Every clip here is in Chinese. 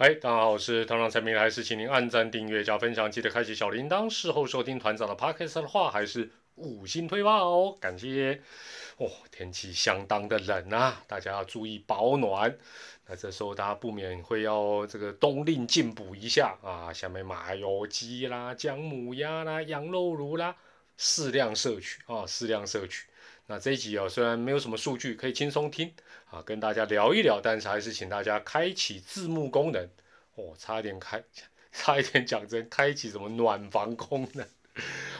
嗨，大家好，我是团长陈明，还是请您按赞、订阅、加分享，记得开启小铃铛。事后收听团长的 podcast 的话，还是五星推爆哦，感谢。哦，天气相当的冷啊，大家要注意保暖。那这时候大家不免会要这个冬令进补一下啊，下面麻油鸡啦、姜母鸭啦、羊肉炉啦，适量摄取啊，适量摄取。那这一集啊，虽然没有什么数据，可以轻松听啊，跟大家聊一聊，但是还是请大家开启字幕功能哦，差一点开，差一点讲成开启什么暖房功能。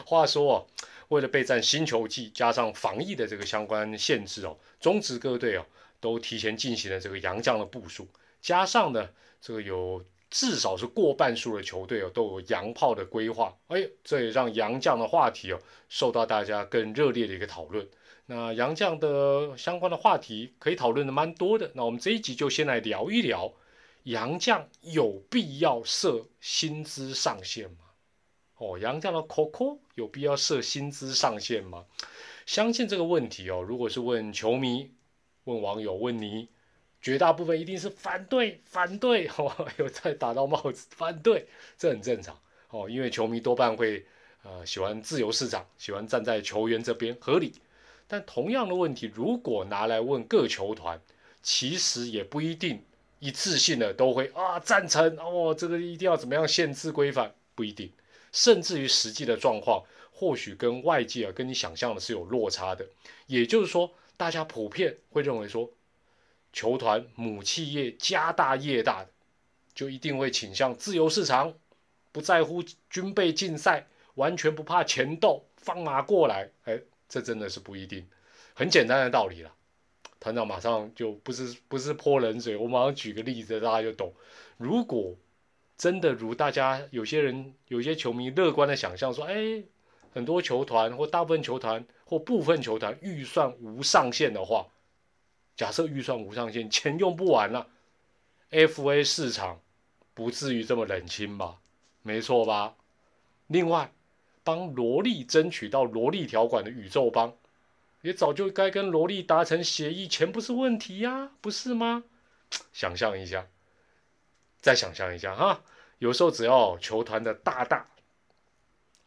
话说哦，为了备战新球季，加上防疫的这个相关限制哦，中职各队哦都提前进行了这个洋将的部署，加上呢，这个有至少是过半数的球队哦都有洋炮的规划，哎，这也让洋将的话题哦受到大家更热烈的一个讨论。那杨绛的相关的话题可以讨论的蛮多的。那我们这一集就先来聊一聊，杨绛有必要设薪资上限吗？哦，杨绛的 Coco 有必要设薪资上限吗？相信这个问题哦，如果是问球迷、问网友、问你，绝大部分一定是反对、反对。哦，有在打到帽子，反对，这很正常。哦，因为球迷多半会呃喜欢自由市场，喜欢站在球员这边，合理。但同样的问题，如果拿来问各球团，其实也不一定一次性的都会啊赞成哦，这个一定要怎么样限制规范，不一定，甚至于实际的状况，或许跟外界啊跟你想象的是有落差的。也就是说，大家普遍会认为说，球团母企业家大业大的，就一定会倾向自由市场，不在乎军备竞赛，完全不怕钱斗，放马过来，哎。这真的是不一定，很简单的道理了。团长马上就不是不是泼冷水，我马上举个例子，大家就懂。如果真的如大家有些人、有些球迷乐观的想象说，哎，很多球团或大部分球团或部分球团预算无上限的话，假设预算无上限，钱用不完了，FA 市场不至于这么冷清吧？没错吧？另外。帮萝莉争取到萝莉条款的宇宙帮，也早就该跟萝莉达成协议，钱不是问题呀，不是吗？想象一下，再想象一下哈，有时候只要球团的大大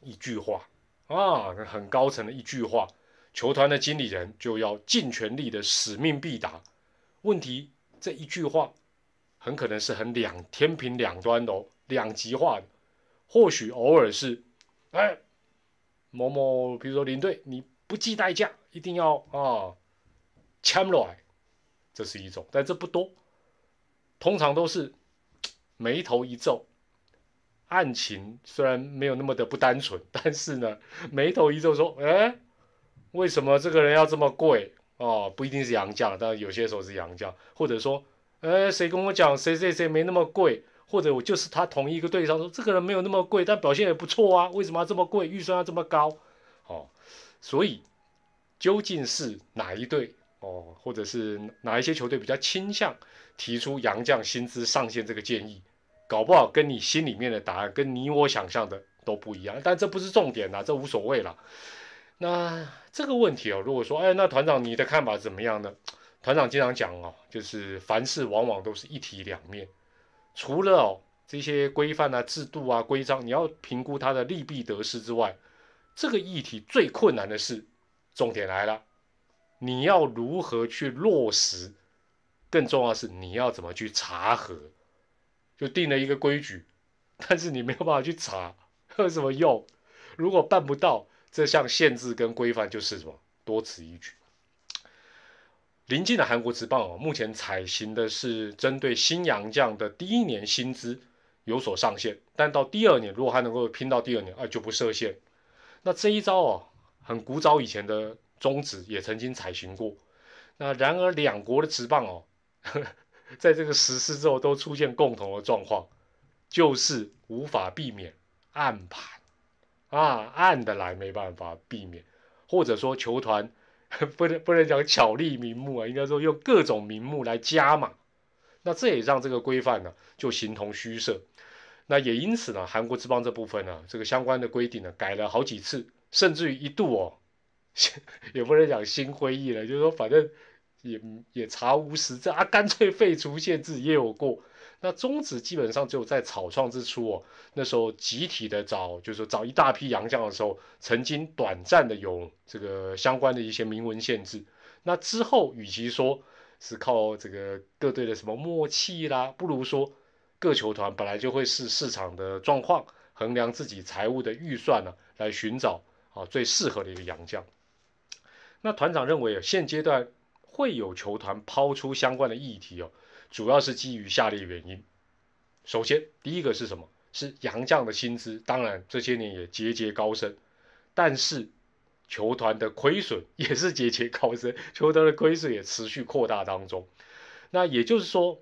一句话啊，很高层的一句话，球团的经理人就要尽全力的使命必达。问题这一句话很可能是很两天平两端的哦，两极化的，或许偶尔是。哎，某某，比如说领队，你不计代价，一定要啊，签来，这是一种，但这不多，通常都是眉头一皱，案情虽然没有那么的不单纯，但是呢，眉头一皱说，哎，为什么这个人要这么贵？哦，不一定是洋将，但有些时候是洋将，或者说，哎，谁跟我讲，谁谁谁没那么贵？或者我就是他同一个队上说这个人没有那么贵，但表现也不错啊，为什么要这么贵？预算要这么高？哦，所以究竟是哪一队哦，或者是哪一些球队比较倾向提出杨将薪资上限这个建议？搞不好跟你心里面的答案跟你我想象的都不一样，但这不是重点啊，这无所谓了。那这个问题哦，如果说哎，那团长你的看法怎么样呢？团长经常讲哦，就是凡事往往都是一体两面。除了哦这些规范啊、制度啊、规章，你要评估它的利弊得失之外，这个议题最困难的是，重点来了，你要如何去落实？更重要是你要怎么去查核？就定了一个规矩，但是你没有办法去查，有什么用？如果办不到，这项限制跟规范就是什么多此一举。临近的韩国职棒哦，目前采行的是针对新洋将的第一年薪资有所上限，但到第二年如果他能够拼到第二年，啊就不设限。那这一招哦，很古早以前的宗旨也曾经采行过。那然而两国的职棒哦，在这个实施之后都出现共同的状况，就是无法避免暗盘啊，暗的来没办法避免，或者说球团。不能不能讲巧立名目啊，应该说用各种名目来加码，那这也让这个规范呢就形同虚设。那也因此呢，韩国之邦这部分呢，这个相关的规定呢改了好几次，甚至于一度哦，也不能讲心灰意冷，就是说反正也也查无实证啊，干脆废除限制也有过。那中职基本上只有在草创之初哦，那时候集体的找，就是说找一大批洋将的时候，曾经短暂的有这个相关的一些明文限制。那之后，与其说是靠这个各队的什么默契啦，不如说各球团本来就会视市场的状况，衡量自己财务的预算呢，来寻找啊最适合的一个洋将。那团长认为，现阶段会有球团抛出相关的议题哦，主要是基于下列原因。首先，第一个是什么？是洋将的薪资，当然这些年也节节高升，但是球团的亏损也是节节高升，球团的亏损也持续扩大当中。那也就是说，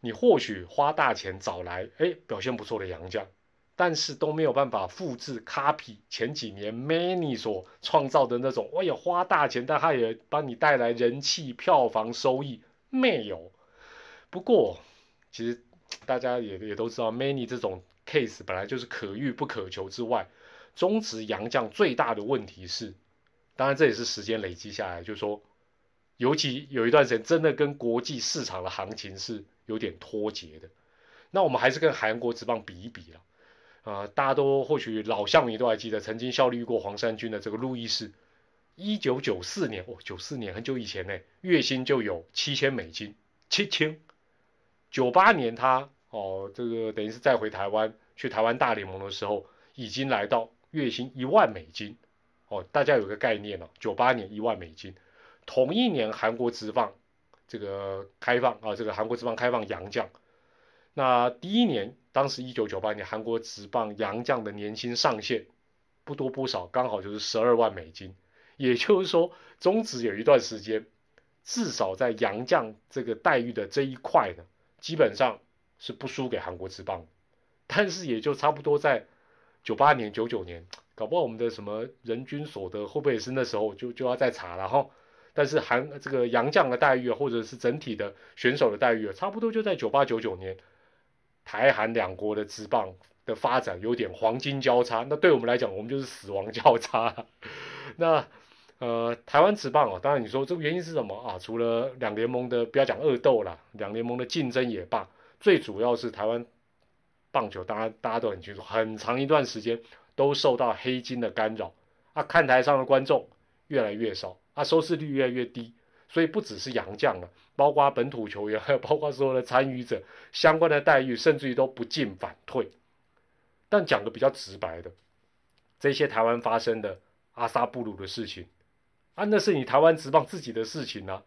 你或许花大钱找来，哎，表现不错的洋将。但是都没有办法复制 copy 前几年 many 所创造的那种，我也花大钱，但他也帮你带来人气、票房收益，没有。不过，其实大家也也都知道，many 这种 case 本来就是可遇不可求之外，中职洋将最大的问题是，当然这也是时间累积下来，就是说，尤其有一段时间真的跟国际市场的行情是有点脱节的。那我们还是跟韩国职棒比一比了。啊，大家都或许老校迷都还记得，曾经效力过黄山军的这个路易士，一九九四年，哦，九四年很久以前呢，月薪就有七千美金，七千。九八年他哦，这个等于是再回台湾去台湾大联盟的时候，已经来到月薪一万美金。哦，大家有个概念哦，九八年一万美金，同一年韩国职棒这个开放啊，这个韩国职棒开放洋将。那第一年，当时一九九八年，韩国职棒洋将的年薪上限不多不少，刚好就是十二万美金。也就是说，中职有一段时间，至少在洋将这个待遇的这一块呢，基本上是不输给韩国职棒。但是也就差不多在九八年、九九年，搞不好我们的什么人均所得会不会也是那时候就就要再查了哈？但是韩这个洋将的待遇啊，或者是整体的选手的待遇，差不多就在九八、九九年。台韩两国的职棒的发展有点黄金交叉，那对我们来讲，我们就是死亡交叉。那呃，台湾职棒哦，当然你说这个原因是什么啊？除了两联盟的不要讲恶斗啦，两联盟的竞争也罢，最主要是台湾棒球，大家大家都很清楚，很长一段时间都受到黑金的干扰啊，看台上的观众越来越少啊，收视率越来越低。所以不只是洋将了，包括本土球员，还 有包括所有的参与者，相关的待遇，甚至于都不进反退。但讲个比较直白的，这些台湾发生的阿萨布鲁的事情，啊，那是你台湾职棒自己的事情啊。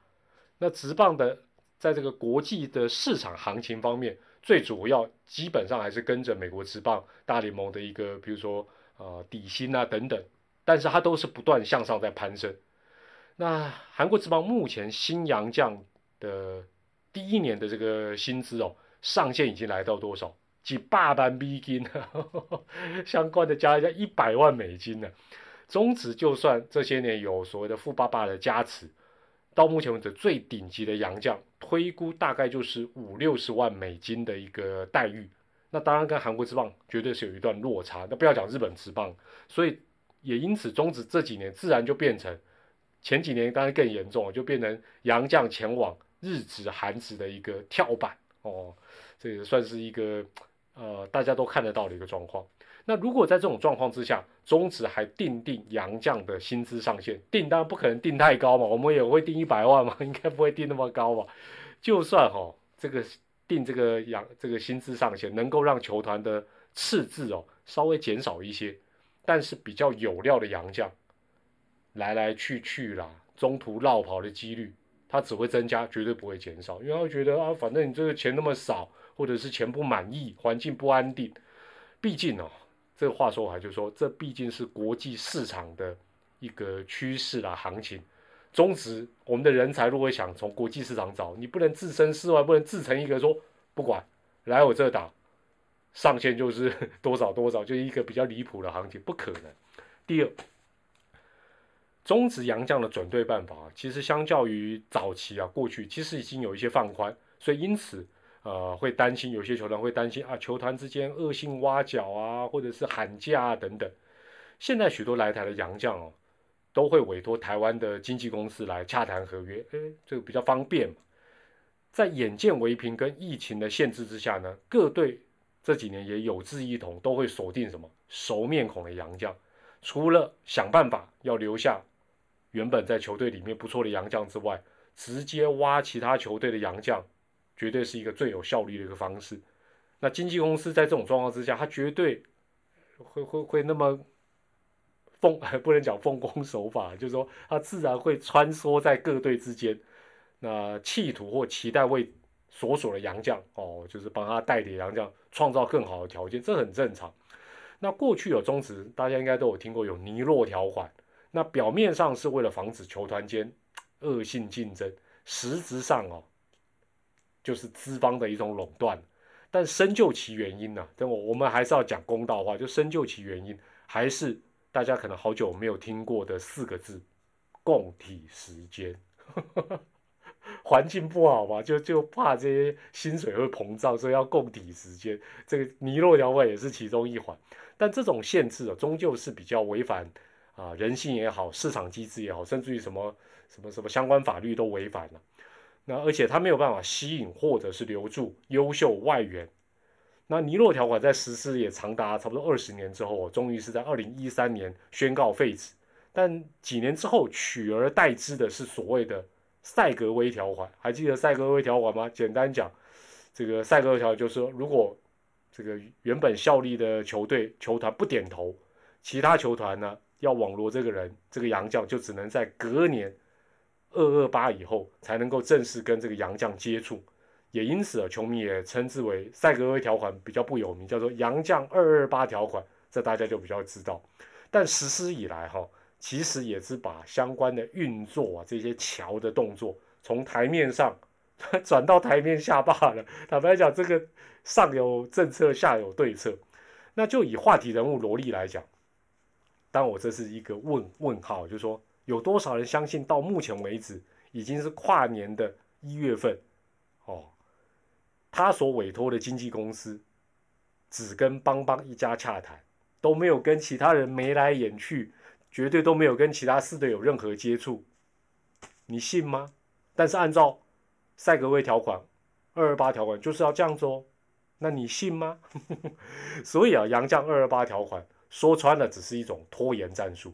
那职棒的在这个国际的市场行情方面，最主要基本上还是跟着美国职棒大联盟的一个，比如说呃底薪啊等等，但是它都是不断向上在攀升。那韩国职棒目前新洋将的第一年的这个薪资哦，上限已经来到多少？几百万美金，相关的加一下一百万美金呢。中职就算这些年有所谓的富爸爸的加持，到目前为止最顶级的洋将，推估大概就是五六十万美金的一个待遇。那当然跟韩国职棒绝对是有一段落差。那不要讲日本职棒，所以也因此中职这几年自然就变成。前几年当然更严重，就变成洋将前往日职、韩职的一个跳板哦，这也算是一个呃大家都看得到的一个状况。那如果在这种状况之下，中职还定定洋将的薪资上限，定当然不可能定太高嘛，我们也会定一百万嘛，应该不会定那么高吧？就算哈这个定这个洋这个薪资上限能够让球团的赤字哦稍微减少一些，但是比较有料的洋将。来来去去啦，中途绕跑的几率，它只会增加，绝对不会减少。因为他觉得啊，反正你这个钱那么少，或者是钱不满意，环境不安定。毕竟哦，这个话说回来，就是说这毕竟是国际市场的一个趋势啦，行情。中职我们的人才如果想从国际市场找，你不能置身事外，不能自成一格说不管来我这打，上限就是 多少多少，就一个比较离谱的行情，不可能。第二。中职洋将的转队办法，其实相较于早期啊，过去其实已经有一些放宽，所以因此，呃，会担心有些球团会担心啊，球团之间恶性挖角啊，或者是喊价啊等等。现在许多来台的洋将哦，都会委托台湾的经纪公司来洽谈合约，哎，这个比较方便嘛。在眼见为凭跟疫情的限制之下呢，各队这几年也有志一同，都会锁定什么熟面孔的洋将。除了想办法要留下原本在球队里面不错的洋将之外，直接挖其他球队的洋将，绝对是一个最有效率的一个方式。那经纪公司在这种状况之下，他绝对会会会那么奉，不能讲奉公守法，就是说他自然会穿梭在各队之间。那企图或期待为所属的洋将哦，就是帮他代理洋将创造更好的条件，这很正常。那过去有中职，大家应该都有听过有尼洛条款。那表面上是为了防止球团间恶性竞争，实质上哦，就是资方的一种垄断。但深究其原因呢，等我我们还是要讲公道话，就深究其原因，还是大家可能好久没有听过的四个字：供体时间。环境不好嘛，就就怕这些薪水会膨胀，所以要供体时间。这个尼洛条款也是其中一环，但这种限制啊，终究是比较违反啊人性也好，市场机制也好，甚至于什么什么什么相关法律都违反了。那而且他没有办法吸引或者是留住优秀外援。那尼洛条款在实施也长达差不多二十年之后，终于是在二零一三年宣告废止。但几年之后取而代之的是所谓的。赛格威条款，还记得赛格威条款吗？简单讲，这个赛格威条款就是说，如果这个原本效力的球队球团不点头，其他球团呢要网罗这个人，这个洋将就只能在隔年二二八以后才能够正式跟这个洋将接触。也因此啊，球迷也称之为赛格威条款比较不有名，叫做洋将二二八条款，这大家就比较知道。但实施以来哈。其实也是把相关的运作啊，这些桥的动作从台面上 转到台面下罢了。坦白讲，这个上有政策，下有对策。那就以话题人物萝莉来讲，当我这是一个问问号，就是说有多少人相信到目前为止已经是跨年的一月份哦，他所委托的经纪公司只跟邦邦一家洽谈，都没有跟其他人眉来眼去。绝对都没有跟其他四队有任何接触，你信吗？但是按照赛格威条款二二八条款就是要这样做，那你信吗？所以啊，杨绛二二八条款说穿了只是一种拖延战术，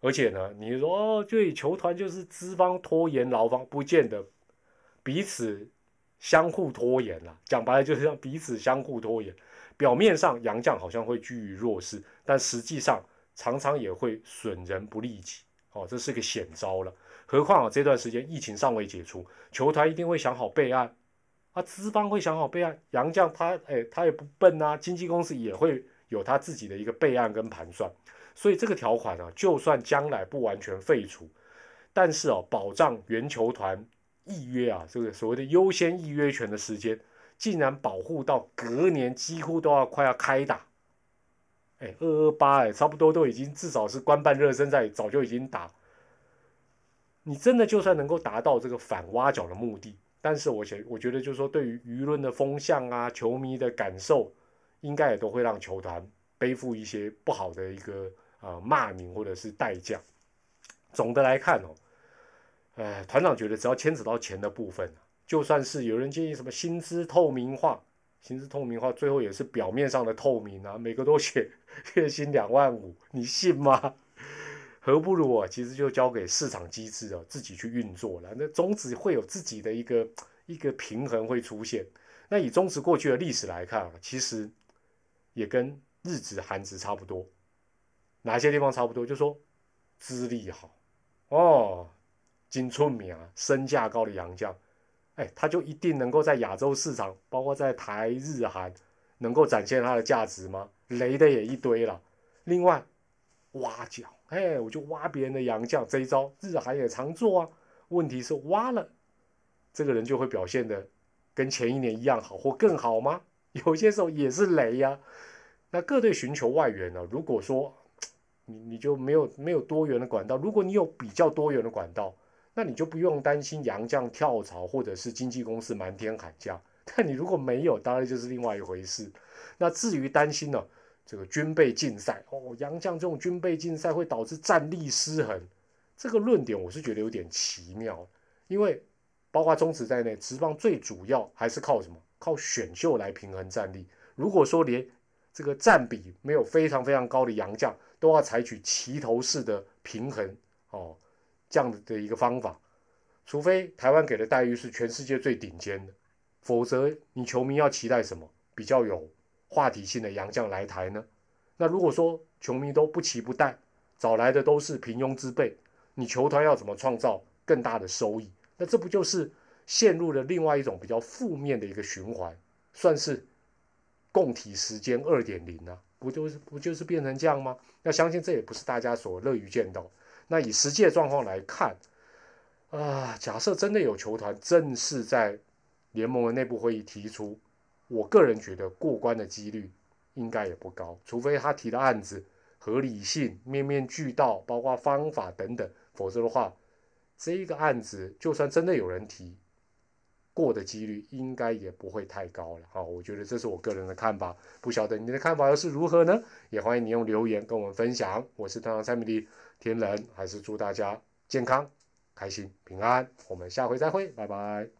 而且呢，你说哦，对，球团就是资方拖延劳方，不见得彼此相互拖延了。讲白了就是让彼此相互拖延。表面上杨将好像会居于弱势，但实际上。常常也会损人不利己，哦，这是个险招了。何况啊，这段时间疫情尚未解除，球团一定会想好备案，啊，资方会想好备案。杨绛他，哎，他也不笨啊，经纪公司也会有他自己的一个备案跟盘算。所以这个条款呢，就算将来不完全废除，但是哦，保障原球团预约啊，这个所谓的优先预约权的时间，竟然保护到隔年几乎都要快要开打。哎，二二八哎，差不多都已经至少是官办热身赛，早就已经打。你真的就算能够达到这个反挖角的目的，但是我觉我觉得就是说，对于舆论的风向啊，球迷的感受，应该也都会让球团背负一些不好的一个啊骂名或者是代价。总的来看哦，呃，团长觉得只要牵扯到钱的部分，就算是有人建议什么薪资透明化。薪资透明化，最后也是表面上的透明啊，每个都写月薪两万五，你信吗？何不如啊，其实就交给市场机制啊，自己去运作了。那中职会有自己的一个一个平衡会出现。那以中职过去的历史来看啊，其实也跟日职、韩职差不多。哪些地方差不多？就说资历好哦，金春名啊，身价高的洋将。哎，他就一定能够在亚洲市场，包括在台日韩，能够展现他的价值吗？雷的也一堆了。另外，挖角，哎，我就挖别人的洋将，这一招日韩也常做啊。问题是挖了，这个人就会表现的跟前一年一样好或更好吗？有些时候也是雷呀。那各队寻求外援呢？如果说你你就没有没有多元的管道，如果你有比较多元的管道。那你就不用担心洋将跳槽，或者是经纪公司瞒天喊价。但你如果没有，当然就是另外一回事。那至于担心呢，这个军备竞赛哦，洋将这种军备竞赛会导致战力失衡，这个论点我是觉得有点奇妙。因为包括中职在内，职棒最主要还是靠什么？靠选秀来平衡战力。如果说连这个占比没有非常非常高的洋将，都要采取齐头式的平衡哦，这样的一个方法，除非台湾给的待遇是全世界最顶尖的，否则你球迷要期待什么比较有话题性的洋将来台呢？那如果说球迷都不期不待，找来的都是平庸之辈，你球团要怎么创造更大的收益？那这不就是陷入了另外一种比较负面的一个循环，算是？共体时间二点零呢，不就是不就是变成这样吗？要相信这也不是大家所乐于见到。那以实际的状况来看，啊，假设真的有球团正式在联盟的内部会议提出，我个人觉得过关的几率应该也不高，除非他提的案子合理性面面俱到，包括方法等等，否则的话，这个案子就算真的有人提。过的几率应该也不会太高了，好，我觉得这是我个人的看法，不晓得你的看法又是如何呢？也欢迎你用留言跟我们分享。我是团长蔡米利，天人还是祝大家健康、开心、平安。我们下回再会，拜拜。